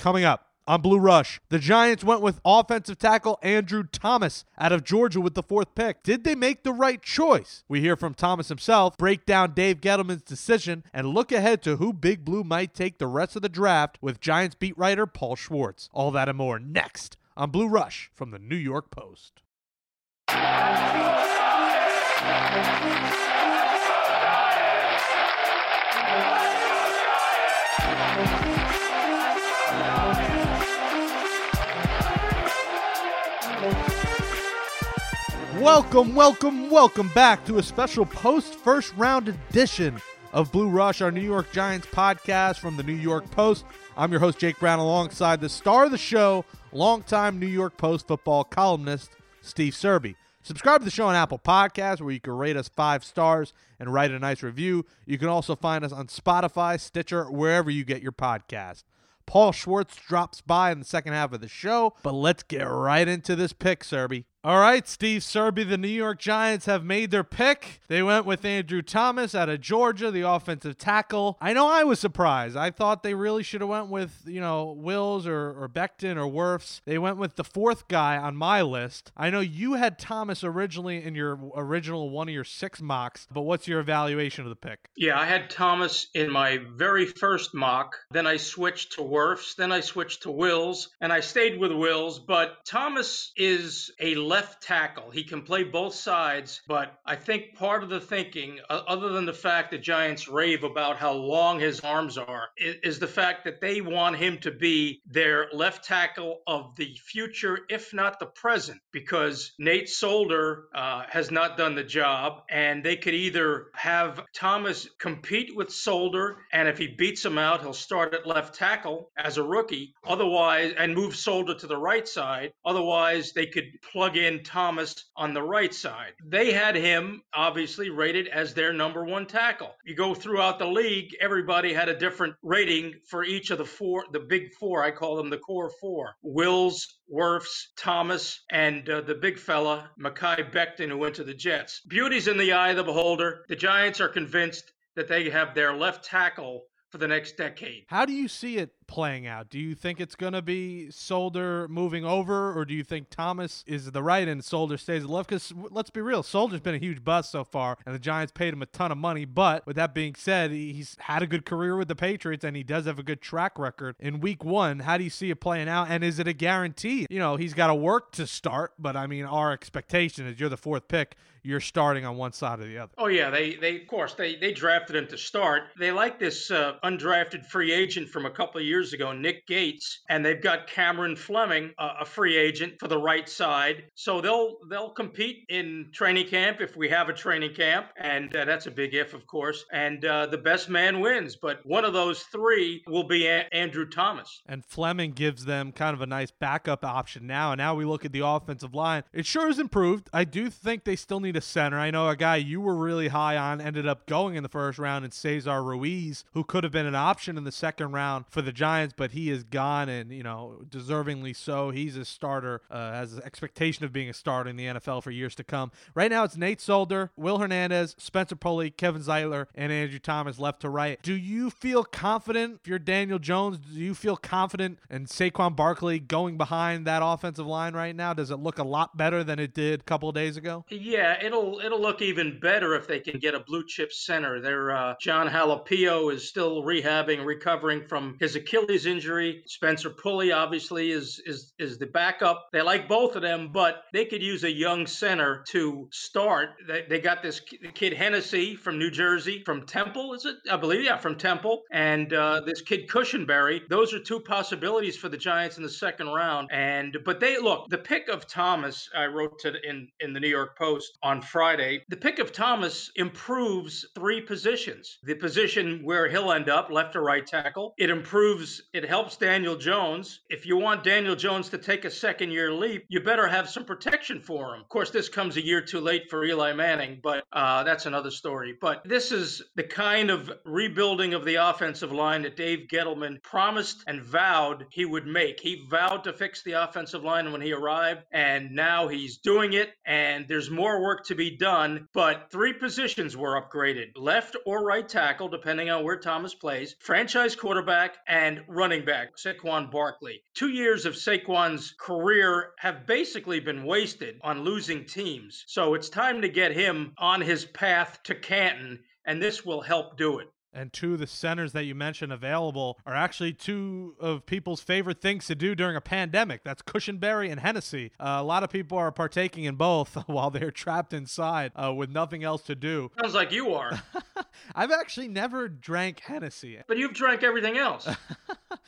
Coming up on Blue Rush, the Giants went with offensive tackle Andrew Thomas out of Georgia with the fourth pick. Did they make the right choice? We hear from Thomas himself, break down Dave Gettleman's decision, and look ahead to who Big Blue might take the rest of the draft with Giants beat writer Paul Schwartz. All that and more next on Blue Rush from the New York Post. Welcome, welcome, welcome back to a special post first round edition of Blue Rush, our New York Giants podcast from the New York Post. I'm your host, Jake Brown, alongside the star of the show, longtime New York Post football columnist, Steve Serby. Subscribe to the show on Apple Podcasts, where you can rate us five stars and write a nice review. You can also find us on Spotify, Stitcher, wherever you get your podcast. Paul Schwartz drops by in the second half of the show, but let's get right into this pick, Serby. All right, Steve Serby, the New York Giants have made their pick. They went with Andrew Thomas out of Georgia, the offensive tackle. I know I was surprised. I thought they really should have went with, you know, Wills or, or Becton or Wirfs. They went with the fourth guy on my list. I know you had Thomas originally in your original one of your six mocks, but what's your evaluation of the pick? Yeah, I had Thomas in my very first mock. Then I switched to Wirfs. Then I switched to Wills, and I stayed with Wills. But Thomas is a left tackle. He can play both sides, but I think part of the thinking, other than the fact that Giants rave about how long his arms are, is, is the fact that they want him to be their left tackle of the future, if not the present, because Nate Solder uh, has not done the job, and they could either have Thomas compete with Solder, and if he beats him out, he'll start at left tackle as a rookie. Otherwise, and move Solder to the right side. Otherwise, they could plug in Thomas on the right side. They had him obviously rated as their number one tackle. You go throughout the league, everybody had a different rating for each of the four, the big four. I call them the core four Wills, Wirfs, Thomas, and uh, the big fella, Mekhi Becton, who went to the Jets. Beauty's in the eye of the beholder. The Giants are convinced that they have their left tackle for the next decade. How do you see it playing out? Do you think it's going to be Solder moving over, or do you think Thomas is the right and Solder stays left? Because let's be real, Solder's been a huge bust so far, and the Giants paid him a ton of money. But with that being said, he's had a good career with the Patriots, and he does have a good track record. In Week One, how do you see it playing out? And is it a guarantee? You know, he's got to work to start, but I mean, our expectation is you're the fourth pick you're starting on one side or the other. Oh yeah, they they of course they they drafted him to start. They like this uh, undrafted free agent from a couple of years ago, Nick Gates, and they've got Cameron Fleming, uh, a free agent for the right side. So they'll they'll compete in training camp if we have a training camp, and uh, that's a big if, of course. And uh, the best man wins, but one of those three will be a- Andrew Thomas. And Fleming gives them kind of a nice backup option now. And now we look at the offensive line; it sure has improved. I do think they still need a center. I know a guy you were really high on ended up going in the first round and Cesar Ruiz, who could have been an option in the second round for the Giants, but he is gone and, you know, deservingly so. He's a starter, uh, has an expectation of being a starter in the NFL for years to come. Right now, it's Nate Solder, Will Hernandez, Spencer Pulley, Kevin Zeitler, and Andrew Thomas left to right. Do you feel confident if you're Daniel Jones? Do you feel confident in Saquon Barkley going behind that offensive line right now? Does it look a lot better than it did a couple days ago? Yeah, it'll it'll look even better if they can get a blue chip center. Their uh, Jon Halapio is still rehabbing, recovering from his Achilles injury. Spencer Pulley obviously is is is the backup. They like both of them, but they could use a young center to start. They, they got this kid Hennessy from New Jersey, from Temple, is it? I believe, yeah, from Temple, and uh, this kid Cushenberry. Those are two possibilities for the Giants in the second round. And but they look the pick of Thomas. I wrote to in in the New York Post on Friday, the pick of Thomas improves three positions. The position where he'll end up, left or right tackle, it improves, it helps Daniel Jones. If you want Daniel Jones to take a second year leap, you better have some protection for him. Of course, this comes a year too late for Eli Manning, but uh, that's another story. But this is the kind of rebuilding of the offensive line that Dave Gettleman promised and vowed he would make. He vowed to fix the offensive line when he arrived, and now he's doing it, and there's more work to be done, but three positions were upgraded left or right tackle, depending on where Thomas plays, franchise quarterback and running back, Saquon Barkley. Two years of Saquon's career have basically been wasted on losing teams. So it's time to get him on his path to Canton, and this will help do it and two of the centers that you mentioned available are actually two of people's favorite things to do during a pandemic. That's Cushenberry and Hennessy. Uh, a lot of people are partaking in both while they're trapped inside uh, with nothing else to do. Sounds like you are. I've actually never drank Hennessy. But you've drank everything else.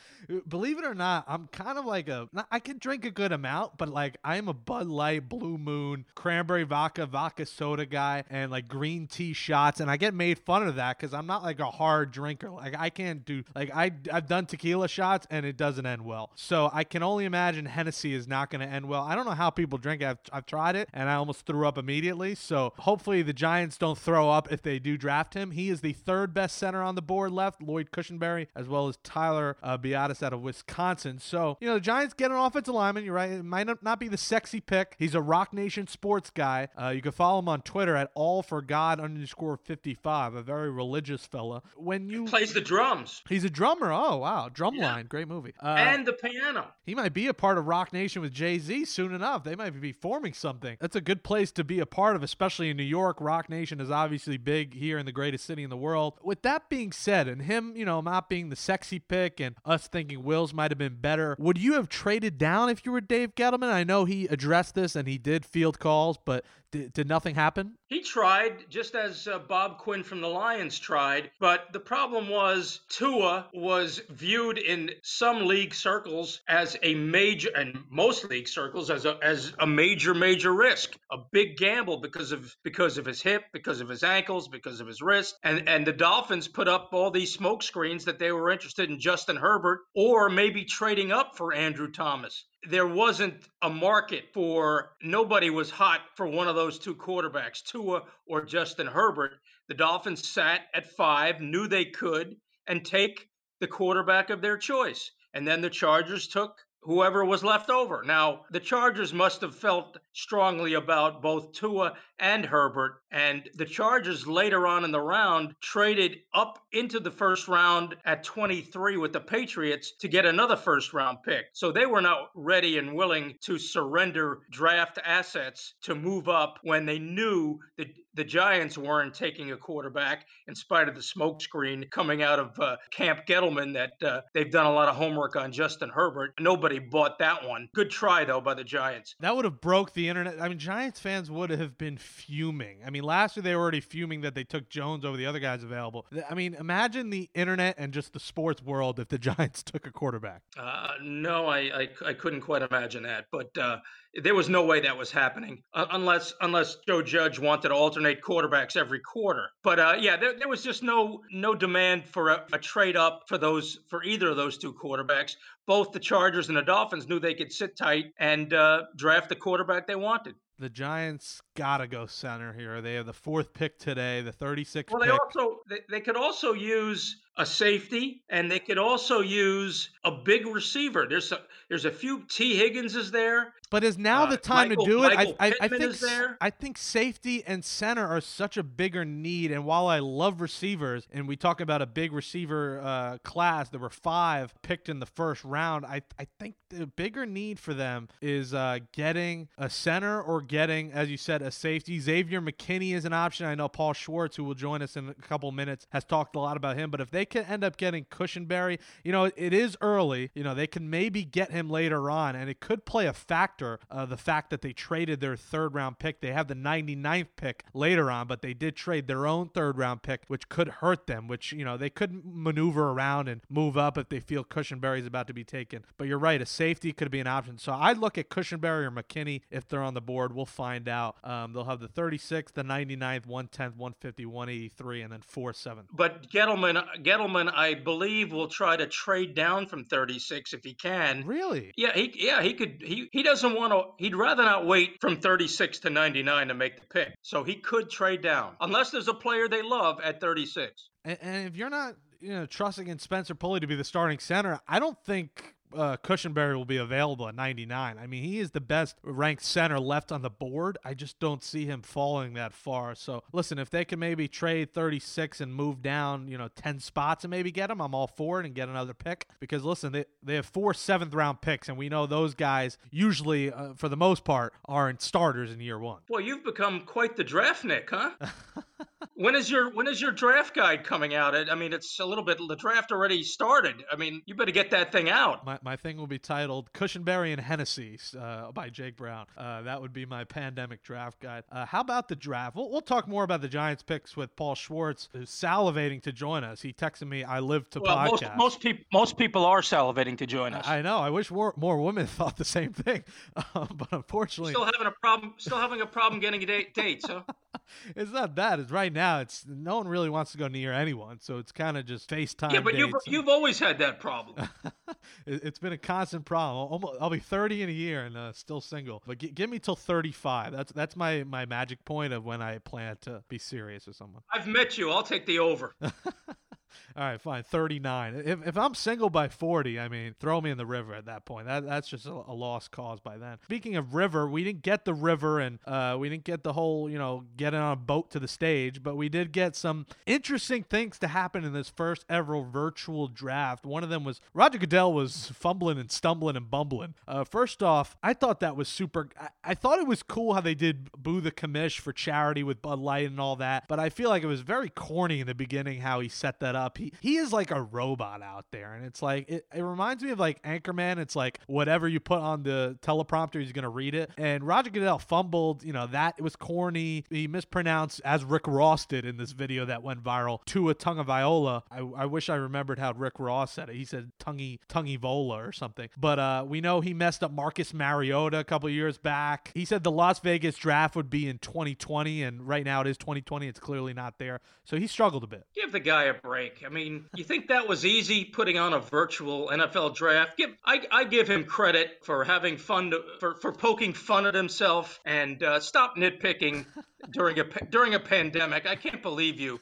Believe it or not, I'm kind of like a. I can drink a good amount, but like I am a Bud Light, Blue Moon, cranberry vodka, vodka soda guy, and like green tea shots, and I get made fun of that because I'm not like a hard drinker. Like I can't do like I I've done tequila shots and it doesn't end well. So I can only imagine Hennessy is not going to end well. I don't know how people drink it. I've, I've tried it and I almost threw up immediately. So hopefully the Giants don't throw up if they do draft him. He is the third best center on the board left, Lloyd Cushenberry, as well as Tyler uh, Biadasz out of Wisconsin. So, you know, the Giants get an offensive lineman. You're right. It might not be the sexy pick. He's a Roc Nation sports guy. Uh, you can follow him on Twitter at all for God underscore 55, a very religious fella. When you he plays the drums, he's a drummer. Oh, wow. Drumline. Yeah. Great movie. Uh, and the piano. He might be a part of Roc Nation with Jay Z soon enough. They might be forming something. That's a good place to be a part of, especially in New York. Roc Nation is obviously big here in the greatest city in the world. With that being said, and him, you know, not being the sexy pick and us thinking Wills might have been better, would you have traded down if you were Dave Gettleman? I know he addressed this and he did field calls, but did, did nothing happen? He tried, just as uh, Bob Quinn from the Lions tried, but the problem was Tua was viewed in some league circles as a major, and most league circles as a as a major major risk, a big gamble because of because of his hip, because of his ankles, because of his wrist, and and the Dolphins put up all these smoke screens that they were interested in Justin Herbert or maybe trading up for Andrew Thomas there wasn't a market for nobody was hot for one of those two quarterbacks, Tua or Justin Herbert. The Dolphins sat at five, knew they could, and take the quarterback of their choice. And then the Chargers took whoever was left over. Now, the Chargers must have felt strongly about both Tua and Herbert, and the Chargers later on in the round traded up into the first round at 23 with the Patriots to get another first round pick. So they were not ready and willing to surrender draft assets to move up when they knew that the Giants weren't taking a quarterback in spite of the smokescreen coming out of uh, Camp Gettleman that uh, they've done a lot of homework on Justin Herbert. Nobody bought that one. Good try though by the Giants. That would have broke the internet. I mean, Giants fans would have been fuming. I mean, last year they were already fuming that they took Jones over the other guys available. I mean, imagine the internet and just the sports world if the Giants took a quarterback. Uh, no, I, I, I couldn't quite imagine that, but. Uh, there was no way that was happening uh, unless unless Joe Judge wanted to alternate quarterbacks every quarter. But uh, yeah, there, there, was just no no demand for a, a, trade up for those for either of those two quarterbacks. Both the Chargers and the Dolphins knew they could sit tight and uh, draft the quarterback they wanted. The Giants gotta go center here. They have the fourth pick today, the 36th. Well, they pick. also they, they could also use a safety, and they could also use a big receiver. There's a there's a few T. Higgins is there. But is now uh, the time Michael, to do it? I, I, I, think I think safety and center are such a bigger need. And while I love receivers, and we talk about a big receiver uh, class, there were five picked in the first round. I I think the bigger need for them is uh, getting a center or getting, as you said, a safety. Xavier McKinney is an option. I know Paul Schwartz, who will join us in a couple minutes, has talked a lot about him. But if they can end up getting Cushenberry, you know, it is early. You know, they can maybe get him later on, and it could play a factor. Uh, the fact that they traded their third round pick, they have the 99th pick later on, but they did trade their own third round pick, which could hurt them. Which you know they could maneuver around and move up if they feel Cushenberry is about to be taken. But you're right, a safety could be an option. So I'd look at Cushenberry or McKinney if they're on the board. We'll find out. Um, they'll have the 36th, the 99th, 110th, 150, 183, and then 4 7. But Gettleman, Gettleman, I believe, will try to trade down from 36 if he can. Really? Yeah, he yeah he could. He he doesn't want to. He'd rather not wait from 36 to 99 to make the pick. So he could trade down unless there's a player they love at 36. And, and if you're not you know trusting in Spencer Pulley to be the starting center, I don't think uh, Cushenberry will be available at 99. I mean, he is the best ranked center left on the board. I just don't see him falling that far. So listen, if they can maybe trade 36 and move down, you know, 10 spots and maybe get him, I'm all for it and get another pick. Because listen, they they have four seventh round picks, and we know those guys usually, uh, for the most part, aren't starters in year one. Well, you've become quite the draft Nick, huh? when is your when is your draft guide coming out? I mean, it's a little bit. The draft already started. I mean, you better get that thing out. My, my thing will be titled "Cushenberry and Hennessy" uh, by Jake Brown. Uh, that would be my pandemic draft guide. Uh, how about the draft? We'll, we'll talk more about the Giants picks with Paul Schwartz, who's salivating to join us. He texted me, "I live to well, podcast." Most, most people most people are salivating to join us. I know. I wish more, more women thought the same thing, um, but unfortunately, still having a problem. Still having a problem getting a date, dates, huh? it's not that. It's right now. It's no one really wants to go near anyone, so it's kind of just FaceTime. Yeah, but you've you've always had that problem. it, has been a constant problem. I'll, I'll, be 30 in a year and uh, still single. But g- give me till 35. That's that's my my magic point of when I plan to be serious with someone. I've met you. I'll take the over. All right, fine. 39. If, if I'm single by 40, I mean, throw me in the river at that point. That, that's just a, a lost cause by then. Speaking of river, we didn't get the river and uh, we didn't get the whole, you know, getting on a boat to the stage, but we did get some interesting things to happen in this first ever virtual draft. One of them was Roger Goodell was fumbling and stumbling and bumbling. Uh, first off, I thought that was super. I, I thought it was cool how they did Boo the Commish for charity with Bud Light and all that, but I feel like it was very corny in the beginning how he set that up he he is like a robot out there, and it's like it, it reminds me of like Anchorman. It's like whatever you put on the teleprompter, he's gonna read it. And Roger Goodell fumbled. You know that it was corny. He mispronounced as Rick Ross did in this video that went viral Tua Tagovailoa. I, I wish I remembered how Rick Ross said it. He said tonguey tonguey vola or something. But uh, we know he messed up Marcus Mariota a couple years back. He said the Las Vegas draft would be in 2020, and right now it is 2020. It's clearly not there, so he struggled a bit. Give the guy a break. I mean, you think that was easy putting on a virtual NFL draft? Give I, I give him credit for having fun to, for for poking fun at himself and uh, stop nitpicking during a during a pandemic. I can't believe you.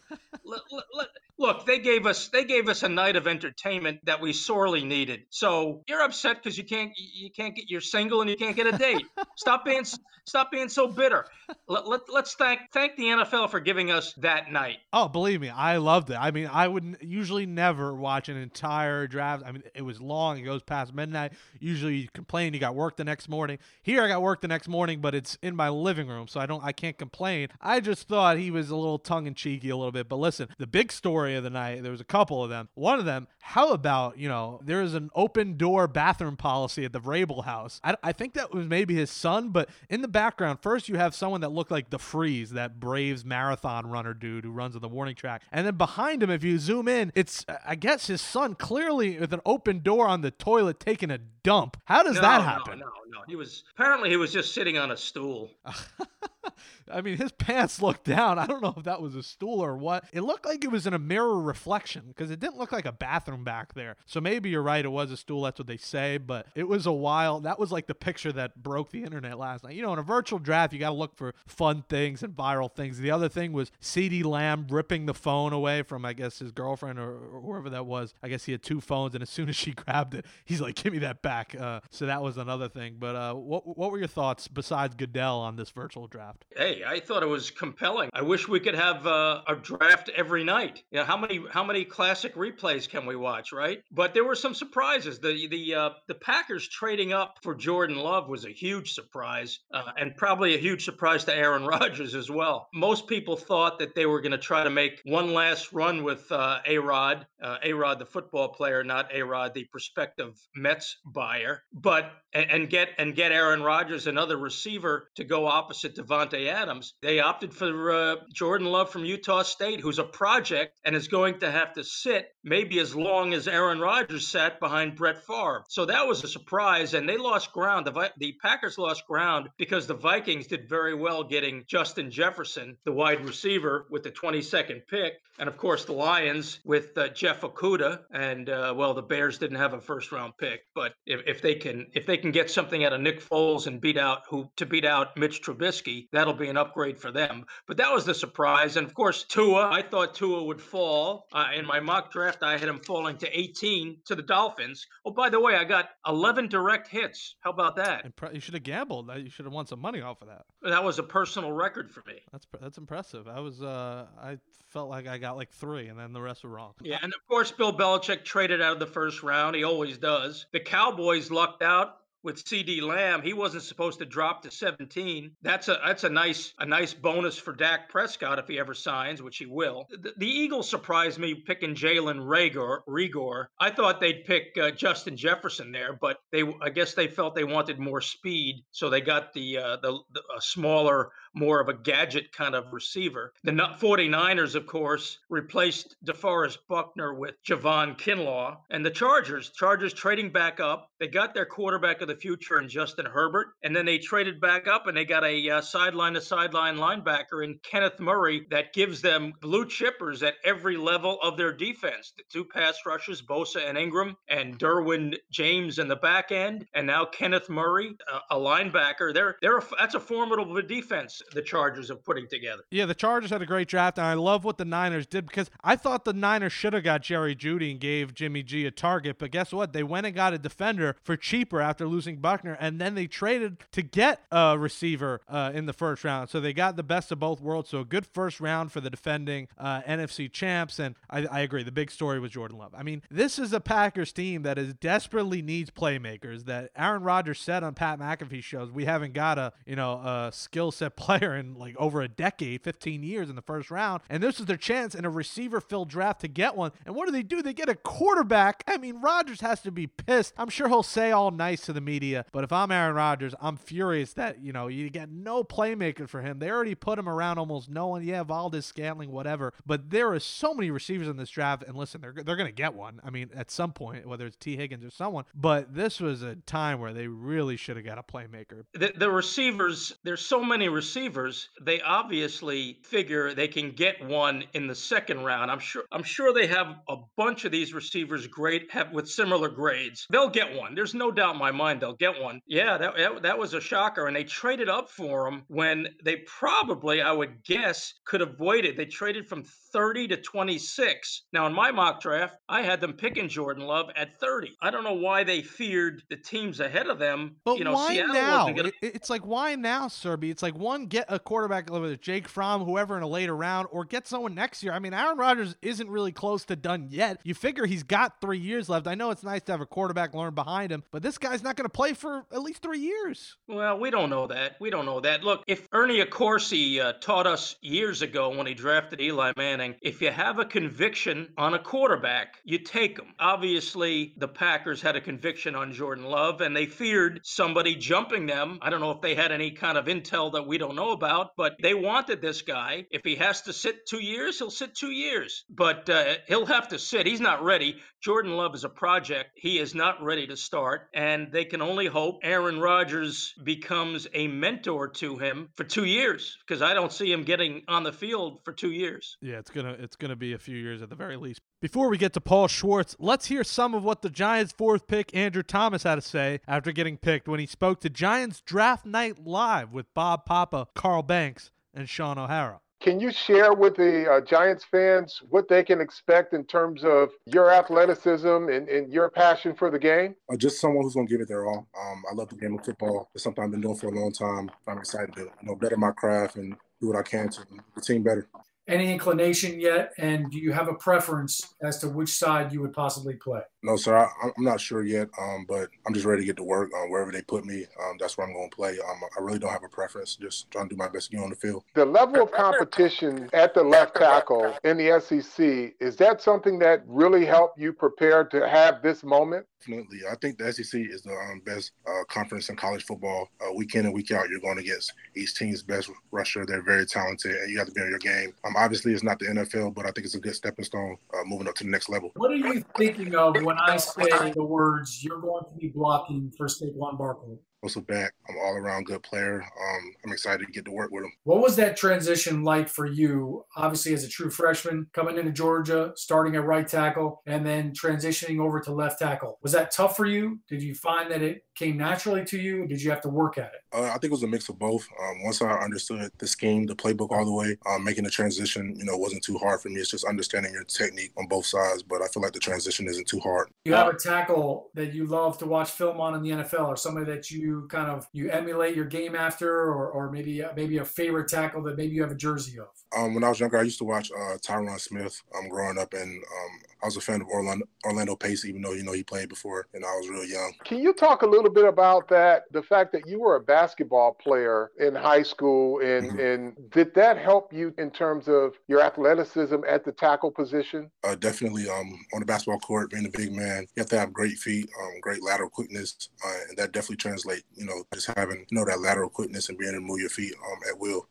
Look, they gave us they gave us a night of entertainment that we sorely needed. So you're upset because you can't you can't get you're single and you can't get a date. stop being stop being so bitter. Let, let, let's thank thank the NFL for giving us that night. Oh, believe me, I loved it. I mean, I would usually never watch an entire draft. I mean, it was long. It goes past midnight. Usually, you complain you got work the next morning. Here, I got work the next morning, but it's in my living room, so I don't I can't complain. I just thought he was a little tongue in cheeky a little bit. But listen, the big story of the night. There was a couple of them. One of them. How about you know there is an open door bathroom policy at the Vrabel house. I, I think that was maybe his son, but in the background, first you have someone that looked like the Freeze, that Braves marathon runner dude who runs on the warning track, and then behind him, if you zoom in, it's I guess his son clearly with an open door on the toilet taking a dump. How does no, that happen? No, no, no. He was apparently he was just sitting on a stool. I mean, his pants looked down. I don't know if that was a stool or what. It looked like it was in a mirror reflection because it didn't look like a bathroom back there. So maybe you're right. It was a stool. That's what they say. But it was a while. That was like the picture that broke the internet last night. You know, in a virtual draft, you got to look for fun things and viral things. The other thing was CeeDee Lamb ripping the phone away from, I guess, his girlfriend or, or whoever that was. I guess he had two phones. And as soon as she grabbed it, he's like, give me that back. Uh, so that was another thing. But uh, what, what were your thoughts besides Goodell on this virtual draft? Hey, I thought it was compelling. I wish we could have uh, a draft every night. You know, how many how many classic replays can we watch, right? But there were some surprises. The the uh, the Packers trading up for Jordan Love was a huge surprise, uh, and probably a huge surprise to Aaron Rodgers as well. Most people thought that they were going to try to make one last run with uh, A Rod, uh, A Rod the football player, not A Rod the prospective Mets buyer, but and, and get and get Aaron Rodgers another receiver to go opposite Davante Adams. They opted for uh, Jordan Love from Utah State, who's a project and is going to have to sit maybe as long as Aaron Rodgers sat behind Brett Favre. So that was a surprise, and they lost ground. The, the Packers lost ground because the Vikings did very well getting Justin Jefferson, the wide receiver, with the 22nd pick, and of course the Lions with uh, Jeff Okudah. And uh, well, the Bears didn't have a first round pick, but if, if they can if they can get something out of Nick Foles and beat out who to beat out Mitch Trubisky, that'll be an upgrade for them. But that was the surprise. And of course, Tua, I thought Tua would fall. Uh, in my mock draft, I had him falling to 18 to the Dolphins. Oh, by the way, I got 11 direct hits. How about that? You should have gambled. You should have won some money off of that. That was a personal record for me. That's that's impressive. I was uh I felt like I got like three, and then the rest were wrong. Yeah, and of course, Bill Belichick traded out of the first round. He always does. The Cowboys lucked out with CeeDee Lamb. He wasn't supposed to drop to 17. That's a that's a nice a nice bonus for Dak Prescott if he ever signs, which he will. The, the Eagles surprised me picking Jalen Reagor. Reagor. I thought they'd pick uh, Justin Jefferson there, but they I guess they felt they wanted more speed, so they got the uh, the, the a smaller more of a gadget kind of receiver. The 49ers, of course, replaced DeForest Buckner with Javon Kinlaw. And the Chargers, Chargers trading back up. They got their quarterback of the future in Justin Herbert. And then they traded back up and they got a uh, sideline to sideline linebacker in Kenneth Murray that gives them blue chippers at every level of their defense. The two pass rushers, Bosa and Ingram, and Derwin James in the back end. And now Kenneth Murray, a, linebacker. They're, they're a, that's a formidable defense the Chargers are putting together. Yeah, the Chargers had a great draft, and I love what the Niners did because I thought the Niners should have got Jerry Jeudy and gave Jimmy G a target, but guess what? They went and got a defender for cheaper after losing Buckner, and then they traded to get a receiver uh, in the first round. So they got the best of both worlds. So a good first round for the defending uh, NFC champs, and I, I agree. The big story was Jordan Love. I mean, this is a Packers team that is desperately needs playmakers. That Aaron Rodgers said on Pat McAfee shows, we haven't got a you know a skill set player player in like over a decade, 15 years in the first round. And this is their chance in a receiver filled draft to get one. And what do they do? They get a quarterback. I mean, Rodgers has to be pissed. I'm sure he'll say all nice to the media, but if I'm Aaron Rodgers, I'm furious that, you know, you get no playmaker for him. They already put him around almost no one. Yeah, Valdes-Scantling, whatever. But there are so many receivers in this draft. And listen, they're, they're going to get one. I mean, at some point, whether it's T. Higgins or someone. But this was a time where they really should have got a playmaker. The, the receivers, there's so many receivers, they obviously figure they can get one in the second round. I'm sure I'm sure they have a bunch of these receivers great have with similar grades. They'll get one. There's no doubt in my mind they'll get one. Yeah, that, that, that was a shocker. And they traded up for him when they probably, I would guess, could have waited. They traded from 30 to 26. Now, in my mock draft, I had them picking Jordan Love at 30. I don't know why they feared the teams ahead of them. But you know, why Seattle now? Gonna... It's like why now, Serby? It's like one get a quarterback whether it's Jake Fromm, whoever in a later round, or get someone next year. I mean, Aaron Rodgers isn't really close to done yet. You figure he's got three years left. I know it's nice to have a quarterback learn behind him, but this guy's not going to play for at least three years. Well, we don't know that. We don't know that. Look, if Ernie Accorsi uh, taught us years ago when he drafted Eli Manning, if you have a conviction on a quarterback, you take him. Obviously, the Packers had a conviction on Jordan Love, and they feared somebody jumping them. I don't know if they had any kind of intel that we don't know about, but they wanted this guy. If he has to sit two years, he'll sit two years, but uh, he'll have to sit. He's not ready. Jordan Love is a project. He is not ready to start, and they can only hope Aaron Rodgers becomes a mentor to him for two years because I don't see him getting on the field for two years. Yeah, it's gonna it's gonna be a few years at the very least. Before we get to Paul Schwartz, let's hear some of what the Giants' fourth pick, Andrew Thomas, had to say after getting picked when he spoke to Giants Draft Night Live with Bob Papa, Carl Banks, and Shaun O'Hara. Can you share with the uh, Giants fans what they can expect in terms of your athleticism and, and your passion for the game? Uh, just someone who's going to give it their all. Um, I love the game of football. It's something I've been doing for a long time. I'm excited to you know better my craft and do what I can to the team better any inclination yet? And do you have a preference as to which side you would possibly play? No, sir. I, am not sure yet, um, but I'm just ready to get to work. Um, wherever they put me, um, that's where I'm going to play. Um, I really don't have a preference. Just trying to do my best to get on the field. The level of competition at the left tackle in the SEC is that something that really helped you prepare to have this moment? Definitely. I think the SEC is the um, best uh, conference in college football. Uh, week in and week out, you're going against each team's best rusher. They're very talented, and you have to be on your game. Um, obviously, it's not the NFL, but I think it's a good stepping stone uh, moving up to the next level. What are you thinking of when I say the words "you're going to be blocking for Saquon Barkley"? Also back. I'm all around good player. Um, I'm excited to get to work with him. What was that transition like for you? Obviously, as a true freshman, coming into Georgia, starting at right tackle, and then transitioning over to left tackle. Was that tough for you? Did you find that it came naturally to you? did you have to work at it? Uh, I think it was a mix of both. Um, once I understood the scheme, the playbook all the way, um, making the transition, you know, wasn't too hard for me. It's just understanding your technique on both sides. But I feel like the transition isn't too hard. You have a tackle that you love to watch film on in the NFL, or somebody that you kind of you emulate your game after, or, or maybe maybe a favorite tackle that maybe you have a jersey of. Um, when I was younger, I used to watch uh, Tyron Smith. Um, growing up, and um, I was a fan of Orlando, Orlando Pace, even though you know he played before, and I was real young. Can you talk a little bit about that? The fact that you were a basketball player in high school, and mm-hmm. and did that help you in terms of your athleticism at the tackle position? Uh, definitely. Um, on the basketball court, being a big man, you have to have great feet, um, great lateral quickness, uh, and that definitely translates. You know, just having you know that lateral quickness and being able to move your feet um, at will.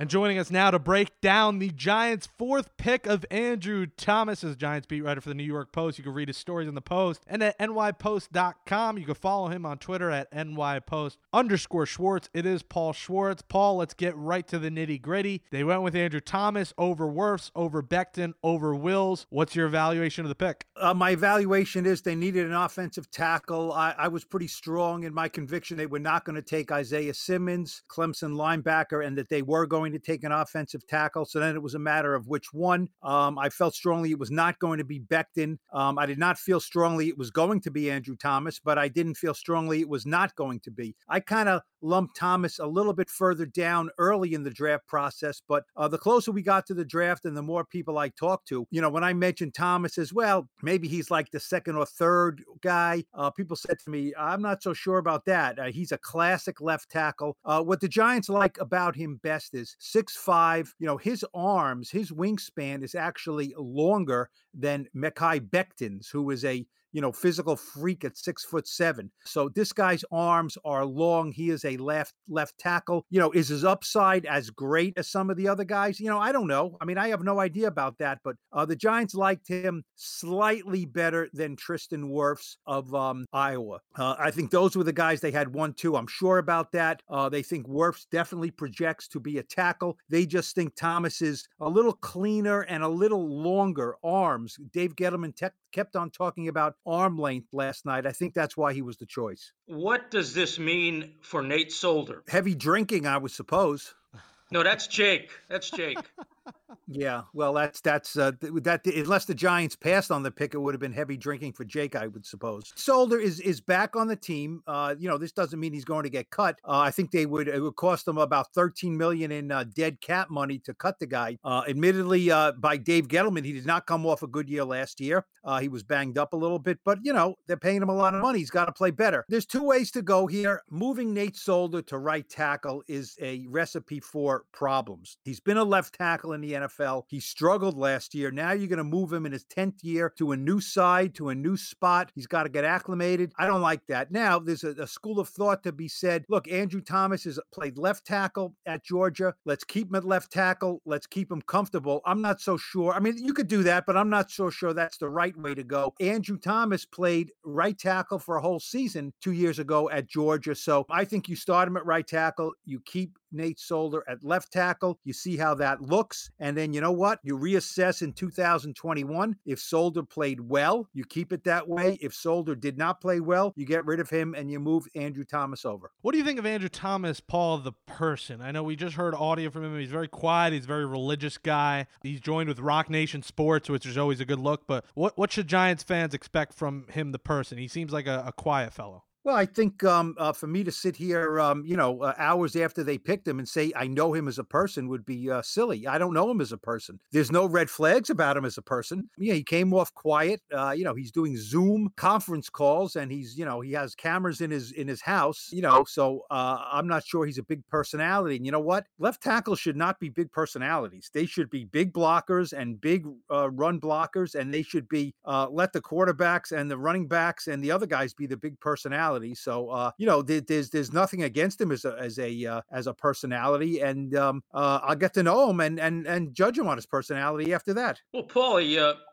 And joining us now to break down the Giants' fourth pick of Andrew Thomas as Giants beat writer for the New York Post. You can read his stories in the Post and at nypost.com. You can follow him on Twitter at nypost underscore Schwartz. It is Paul Schwartz. Paul, let's get right to the nitty gritty. They went with Andrew Thomas over Wirfs, over Becton, over Wills. What's your evaluation of the pick? Uh, my evaluation is they needed an offensive tackle. I, I was pretty strong in my conviction they were not going to take Isaiah Simmons, Clemson linebacker, and that they were going going to take an offensive tackle. So then it was a matter of which one. Um, I felt strongly it was not going to be Becton. Um, I did not feel strongly it was going to be Andrew Thomas, but I didn't feel strongly it was not going to be. I kind of lumped Thomas a little bit further down early in the draft process, but uh, the closer we got to the draft and the more people I talked to, you know, when I mentioned Thomas as well, maybe he's like the second or third guy. Uh, people said to me, I'm not so sure about that. Uh, he's a classic left tackle. Uh, what the Giants like about him best is six five. You know, his arms, his wingspan is actually longer than Mekhi Becton's, who is a you know, physical freak at six foot seven. So this guy's arms are long. He is a left left tackle. You know, is his upside as great as some of the other guys? You know, I don't know. I mean, I have no idea about that. But uh, the Giants liked him slightly better than Tristan Wirfs of um, Iowa. Uh, I think those were the guys they had one two. I'm sure about that. Uh, they think Wirfs definitely projects to be a tackle. They just think Thomas is a little cleaner and a little longer arms. Dave Gettleman te- kept on talking about arm length last night. I think that's why he was the choice. What does this mean for Nate Solder? Heavy drinking, I would suppose. No, that's Jake. That's Jake. Yeah, well, that's that's uh, that. Unless the Giants passed on the pick, it would have been heavy drinking for Jake, I would suppose. Solder is is back on the team. Uh, you know, this doesn't mean he's going to get cut. Uh, I think they would it would cost them about thirteen million in uh, dead cap money to cut the guy. Uh, admittedly, uh, by Dave Gettleman, he did not come off a good year last year. he was banged up a little bit, but you know they're paying him a lot of money. He's got to play better. There's two ways to go here. Moving Nate Solder to right tackle is a recipe for problems. He's been a left tackle in the NFL. NFL. He struggled last year. Now you're going to move him in his 10th year to a new side, to a new spot. He's got to get acclimated. I don't like that. Now, there's a, a school of thought to be said look, Andrew Thomas has played left tackle at Georgia. Let's keep him at left tackle. Let's keep him comfortable. I'm not so sure. I mean, you could do that, but I'm not so sure that's the right way to go. Andrew Thomas played right tackle for a whole season two years ago at Georgia. So I think you start him at right tackle. You keep Nate Solder at left tackle. You see how that looks. And then you know what? You reassess in 2021. If Solder played well, you keep it that way. If Solder did not play well, you get rid of him and you move Andrew Thomas over. What do you think of Andrew Thomas, Paul, the person? I know we just heard audio from him. He's very quiet. He's a very religious guy. He's joined with Roc Nation Sports, which is always a good look. But what, what should Giants fans expect from him, the person? He seems like a, a quiet fellow. Well, I think um, uh, for me to sit here, um, you know, uh, hours after they picked him and say I know him as a person would be uh, silly. I don't know him as a person. There's no red flags about him as a person. Yeah, he came off quiet. Uh, you know, he's doing Zoom conference calls and he's, you know, he has cameras in his in his house. You know, so uh, I'm not sure he's a big personality. And you know what? Left tackles should not be big personalities. They should be big blockers and big uh, run blockers, and they should be let the quarterbacks and the running backs and the other guys be the big personalities personality. So uh, you know, there, there's there's nothing against him as a as a uh, as a personality, and um, uh, I'll get to know him and and and judge him on his personality after that. Well, Paul,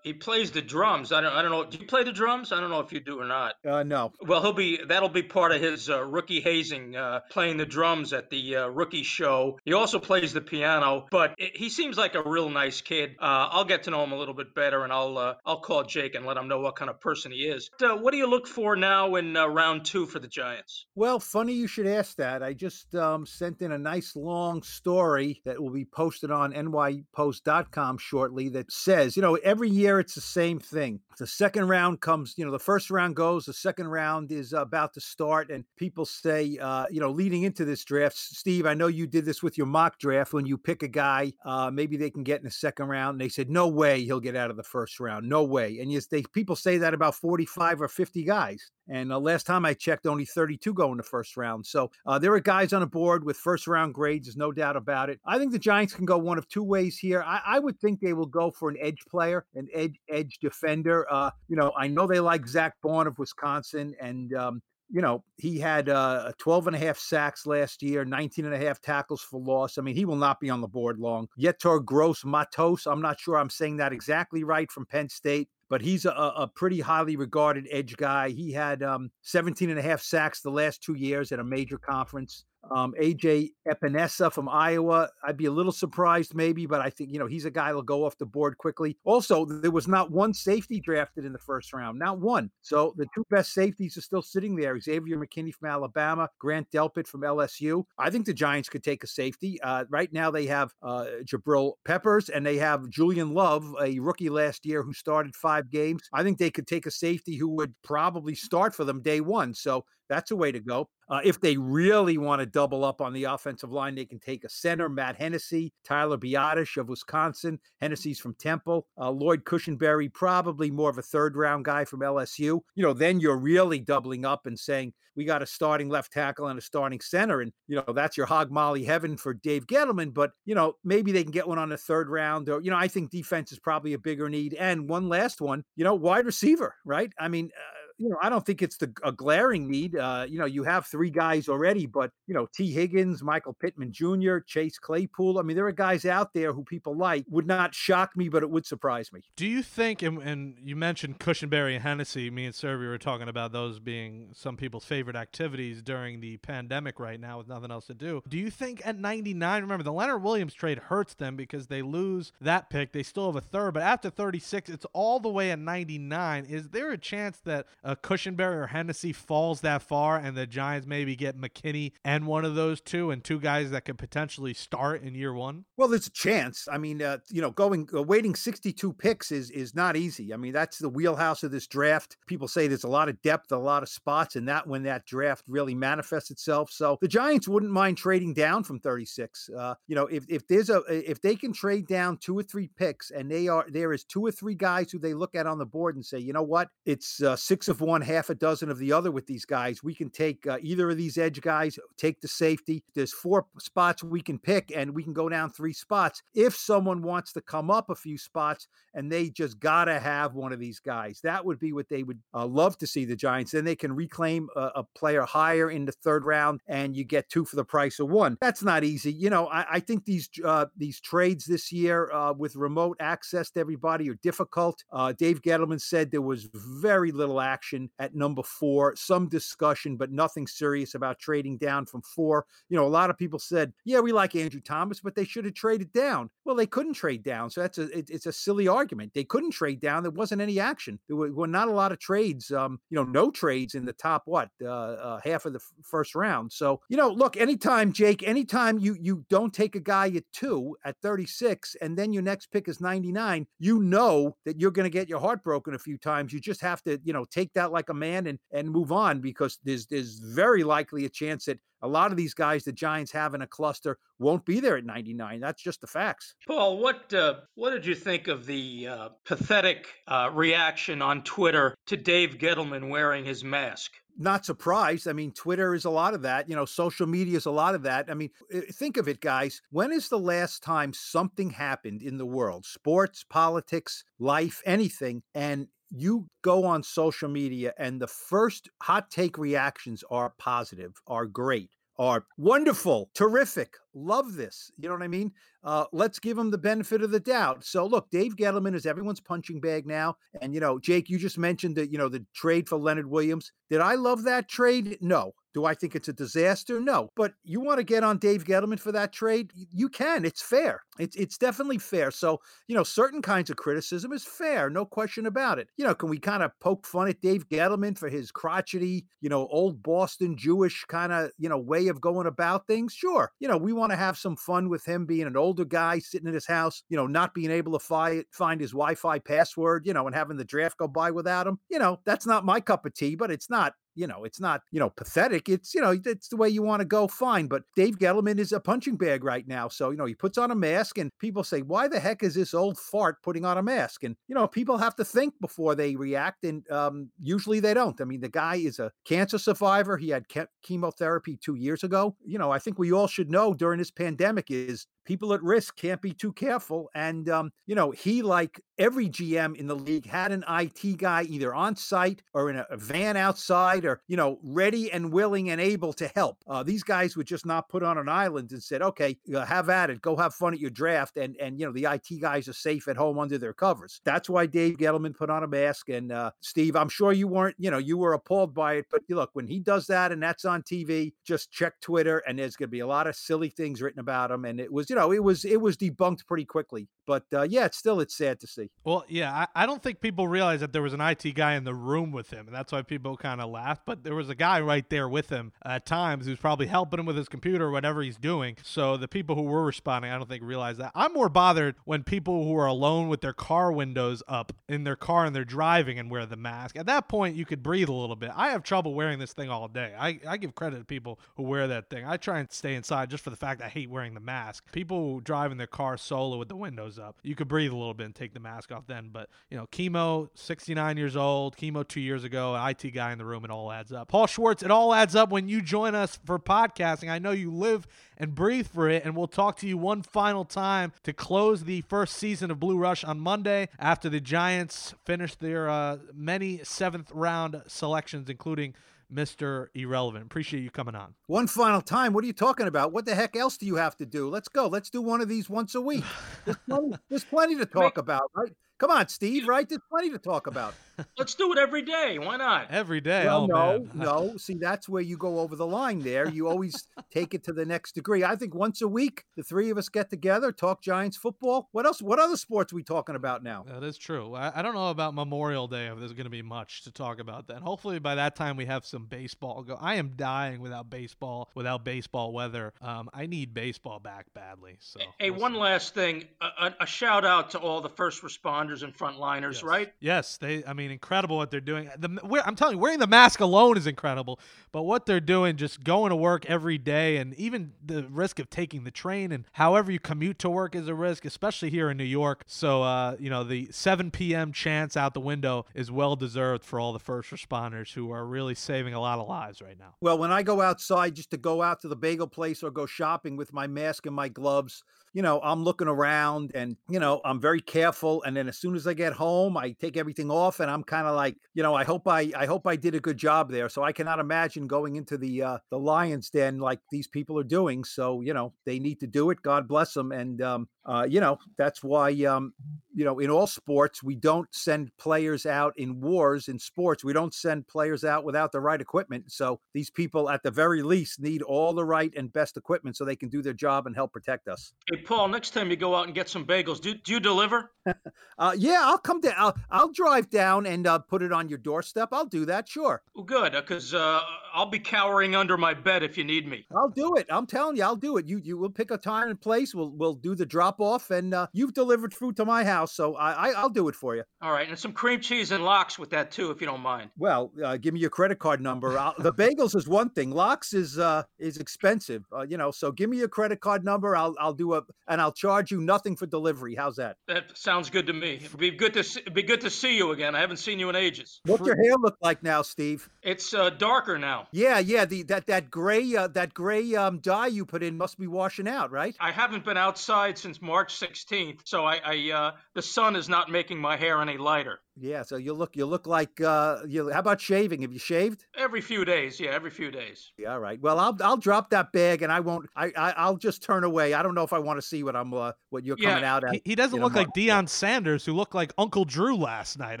he plays the drums. I don't I don't know. Do you play the drums? I don't know if you do or not. Uh, no. Well, he'll be that'll be part of his uh, rookie hazing, uh, playing the drums at the uh, rookie show. He also plays the piano, but it, he seems like a real nice kid. Uh, I'll get to know him a little bit better, and I'll uh, I'll call Jake and let him know what kind of person he is. Uh, what do you look for now in uh, round two for the Giants? Well, funny you should ask that. I just um, sent in a nice long story that will be posted on nypost.com shortly that says, you know, every year it's the same thing. The second round comes, you know, the first round goes, the second round is about to start, and people say, uh, you know, leading into this draft, Steve, I know you did this with your mock draft when you pick a guy, uh, maybe they can get in the second round. And they said, no way he'll get out of the first round, no way. And yes, they people say that about 45 or 50 guys. And uh, last time I checked, only 32 go in the first round. So uh, there are guys on the board with first round grades. There's no doubt about it. I think the Giants can go one of two ways here. I, I would think they will go for an edge player, an edge edge defender. Uh, you know, I know they like Zach Baun of Wisconsin, and um, you know, he had uh, 12 and a half sacks last year, 19 and a half tackles for loss. I mean, he will not be on the board long. Yetur Gross Matos, I'm not sure I'm saying that exactly right from Penn State but he's a, a, pretty highly regarded edge guy. He had um, 17 and a half sacks the last two years at a major conference. Um, AJ Epenesa from Iowa, I'd be a little surprised maybe, but I think, you know, he's a guy that'll go off the board quickly. Also, there was not one safety drafted in the first round, not one. So the two best safeties are still sitting there Xavier McKinney from Alabama, Grant Delpit from LSU. I think the Giants could take a safety. Uh, right now, they have uh, Jabril Peppers and they have Julian Love, a rookie last year who started five games. I think they could take a safety who would probably start for them day one. So that's a way to go. Uh, if they really want to double up on the offensive line, they can take a center, Matt Hennessy, Tyler Biadasz of Wisconsin. Hennessy's from Temple. Uh, Lloyd Cushenberry, probably more of a third round guy from LSU. You know, then you're really doubling up and saying, we got a starting left tackle and a starting center. And, you know, that's your hog molly heaven for Dave Gettleman. But, you know, maybe they can get one on the third round. Or, you know, I think defense is probably a bigger need. And one last one, you know, wide receiver, right? I mean, uh, you know, I don't think it's the a glaring need. Uh, you know, you have three guys already, but you know, T. Higgins, Michael Pittman Jr., Chase Claypool. I mean, there are guys out there who people like. Would not shock me, but it would surprise me. Do you think? And, and you mentioned Cushenberry and Hennessy. Me and Serby were talking about those being some people's favorite activities during the pandemic right now with nothing else to do. Do you think at 99? Remember, the Leonard Williams trade hurts them because they lose that pick. They still have a third, but after 36, it's all the way at 99. Is there a chance that uh, Cushenberry or Hennessy falls that far, and the Giants maybe get McKinney and one of those two, and two guys that could potentially start in year one? Well, there's a chance. I mean, uh, you know, going uh, waiting 62 picks is is not easy. I mean, that's the wheelhouse of this draft. People say there's a lot of depth, a lot of spots, and that when that draft really manifests itself. So the Giants wouldn't mind trading down from 36. Uh, you know, if if there's a if they can trade down two or three picks, and they are there is two or three guys who they look at on the board and say, you know what, it's uh, six of one, half a dozen of the other with these guys. We can take uh, either of these edge guys, take the safety. There's four spots we can pick, and we can go down three spots. If someone wants to come up a few spots and they just got to have one of these guys, that would be what they would uh, love to see the Giants. Then they can reclaim a, a, player higher in the third round, and you get two for the price of one. That's not easy. You know, I, I think these uh, these trades this year uh, with remote access to everybody are difficult. Uh, Dave Gettleman said there was very little action at number four, some discussion, but nothing serious about trading down from four. You know, a lot of people said, yeah, we like Andrew Thomas, but they should have traded down. Well, they couldn't trade down. So that's a, it, it's a silly argument. They couldn't trade down. There wasn't any action. There were, were not a lot of trades, um, you know, no trades in the top, what, uh, uh, half of the f- first round. So, you know, look, anytime, Jake, anytime you, you don't take a guy at two at 36 and then your next pick is 99, you know that you're going to get your heart broken a few times. You just have to, you know, take that like a man and and move on because there's there's very likely a chance that a lot of these guys the Giants have in a cluster won't be there at 99. That's just the facts. Paul, what uh, what did you think of the uh, pathetic uh, reaction on Twitter to Dave Gettleman wearing his mask? not surprised. I mean, Twitter is a lot of that. You know, social media is a lot of that. I mean, think of it, guys. When is the last time something happened in the world, sports, politics, life, anything, and you go on social media and the first hot take reactions are positive, are great, are wonderful, terrific, love this. You know what I mean? Uh, let's give him the benefit of the doubt. So look, Dave Gettleman is everyone's punching bag now. And you know, Jake, you just mentioned that you know the trade for Leonard Williams. Did I love that trade? No. Do I think it's a disaster? No. But you want to get on Dave Gettleman for that trade? You can. It's fair. It's it's definitely fair. So, you know, certain kinds of criticism is fair, no question about it. You know, can we kind of poke fun at Dave Gettleman for his crotchety, you know, old Boston Jewish kind of, you know, way of going about things? Sure. You know, we want to have some fun with him being an older guy sitting in his house, you know, not being able to fi- find his Wi-Fi password, you know, and having the draft go by without him. You know, that's not my cup of tea, but it's not you know, it's not, you know, pathetic. It's, you know, it's the way you want to go, fine. But Dave Gettleman is a punching bag right now. So, you know, he puts on a mask and people say, why the heck is this old fart putting on a mask? And, you know, people have to think before they react. And um, usually they don't. I mean, the guy is a cancer survivor. He had ke- chemotherapy two years ago. You know, I think we all should know during this pandemic is people at risk can't be too careful. And, um, you know, he, like every GM in the league, had an IT guy either on site or in a, van outside or, you know, ready and willing and able to help. Uh, these guys would just not put on an island and said, okay, uh, have at it. Go have fun at your draft. And, and, you know, the IT guys are safe at home under their covers. That's why Dave Gettleman put on a mask. And, uh, Steve, I'm sure you weren't, you know, you were appalled by it. But look, when he does that and that's on TV, just check Twitter and there's going to be a lot of silly things written about him. And it was, you know, it was it was debunked pretty quickly. But uh, yeah, it's still it's sad to see. Well, yeah, I, I, don't think people realize that there was an IT guy in the room with him, and that's why people kind of laughed. But there was a guy right there with him at times who's probably helping him with his computer or whatever he's doing. So the people who were responding, I don't think realize that. I'm more bothered when people who are alone with their car windows up in their car and they're driving and wear the mask. At that point, you could breathe a little bit. I have trouble wearing this thing all day. I, I give credit to people who wear that thing. I try and stay inside just for the fact I hate wearing the mask. People who driving their car solo with the windows up. You could breathe a little bit and take the mask off then. But, you know, chemo, 69 years old, chemo two years ago, IT guy in the room, it all adds up. Paul Schwartz, it all adds up when you join us for podcasting. I know you live and breathe for it. And we'll talk to you one final time to close the first season of Blue Rush on Monday after the Giants finish their uh, many seventh round selections, including Mr. Irrelevant. Appreciate you coming on. One final time. What are you talking about? What the heck else do you have to do? Let's go. Let's do one of these once a week. There's plenty, there's plenty to talk about, right? Come on, Steve, right? There's plenty to talk about. Let's do it every day. Why not? Every day. Well, oh, no, man. no. See, that's where you go over the line there. You always take it to the next degree. I think once a week, the three of us get together, talk Giants football. What else? What other sports are we talking about now? That is true. I, I don't know about Memorial Day if there's going to be much to talk about then. Hopefully by that time we have some baseball go. I am dying without baseball, without baseball weather. Um, I need baseball back badly. So, hey, we'll one see. last thing. A, a, a shout out to all the first responders and frontliners, Yes. right? Yes, they. I mean, incredible what they're doing. The, I'm telling you, wearing the mask alone is incredible. But what they're doing, just going to work every day, and even the risk of taking the train, and however you commute to work is a risk, especially here in New York. So, uh, you know, the 7 p.m. chance out the window is well deserved for all the first responders who are really saving a lot of lives right now. Well, when I go outside just to go out to the bagel place or go shopping with my mask and my gloves, you know, I'm looking around and, you know, I'm very careful. And then as soon as I get home, I take everything off and I'm kind of like, you know, I hope I, I hope I did a good job there. So I cannot imagine going into the, uh, the lion's den like these people are doing. So, you know, they need to do it. God bless them. And, um, uh, you know, that's why, um, you know, in all sports, we don't send players out in wars in sports. We don't send players out without the right equipment. So these people, at the very least, need all the right and best equipment so they can do their job and help protect us. Hey, Paul, next time you go out and get some bagels, do, do you deliver? Uh, yeah, I'll come down. I'll, I'll drive down and uh, put it on your doorstep. I'll do that. Sure. Well, good, because uh, I'll be cowering under my bed if you need me. I'll do it. I'm telling you, I'll do it. You you will pick a time and place. We'll we'll do the drop off, and uh, you've delivered food to my house, so I, I I'll do it for you. All right, and some cream cheese and lox with that too, if you don't mind. Well, uh, give me your credit card number. I'll, the bagels is one thing. Lox is uh is expensive, uh, you know. So give me your credit card number. I'll I'll do a and I'll charge you nothing for delivery. How's that? That sounds good to me. It'd be good to see, be good to see you again. I haven't seen you in ages. What's your hair look like now, Steve? It's uh, darker now. Yeah, yeah. The that that gray uh, that gray um, dye you put in must be washing out, right? I haven't been outside since March 16th, so I, I uh, the sun is not making my hair any lighter. Yeah, so you look you look like uh you how about shaving? Have you shaved? Every few days, yeah, every few days. Yeah, all right. Well, I'll I'll drop that bag and I won't I, I will just turn away. I don't know if I want to see what I'm uh, what you're Yeah, coming out at. He, he doesn't look like Deion Sanders, who looked like Uncle Drew last night.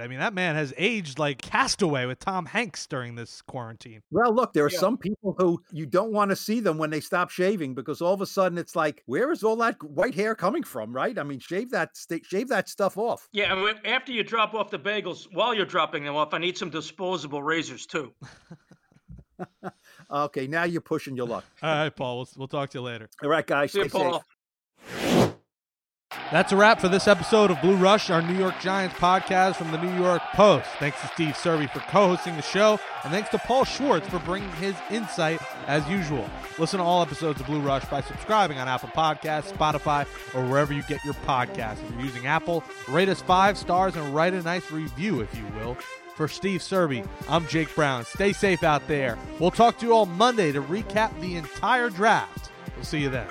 I mean, that man has aged like Castaway with Tom Hanks during this quarantine. Well, look, there are Yeah. some people who you don't want to see them when they stop shaving because all of a sudden it's like, where is all that white hair coming from? Right? I mean, shave that sta- shave that stuff off. Yeah, and when- after you drop off the bagels, while you're dropping them off, I need some disposable razors too. Okay, now you're pushing your luck. All right, Paul. We'll, we'll talk to you later. All right, guys, See you, stay safe. That's a wrap for this episode of Blue Rush, our New York Giants podcast from the New York Post. Thanks to Steve Serby for co-hosting the show, and thanks to Paul Schwartz for bringing his insight as usual. Listen to all episodes of Blue Rush by subscribing on Apple Podcasts, Spotify, or wherever you get your podcasts. If you're using Apple, rate us five stars and write a nice review, if you will. For Steve Serby, I'm Jake Brown. Stay safe out there. We'll talk to you all Monday to recap the entire draft. We'll see you then.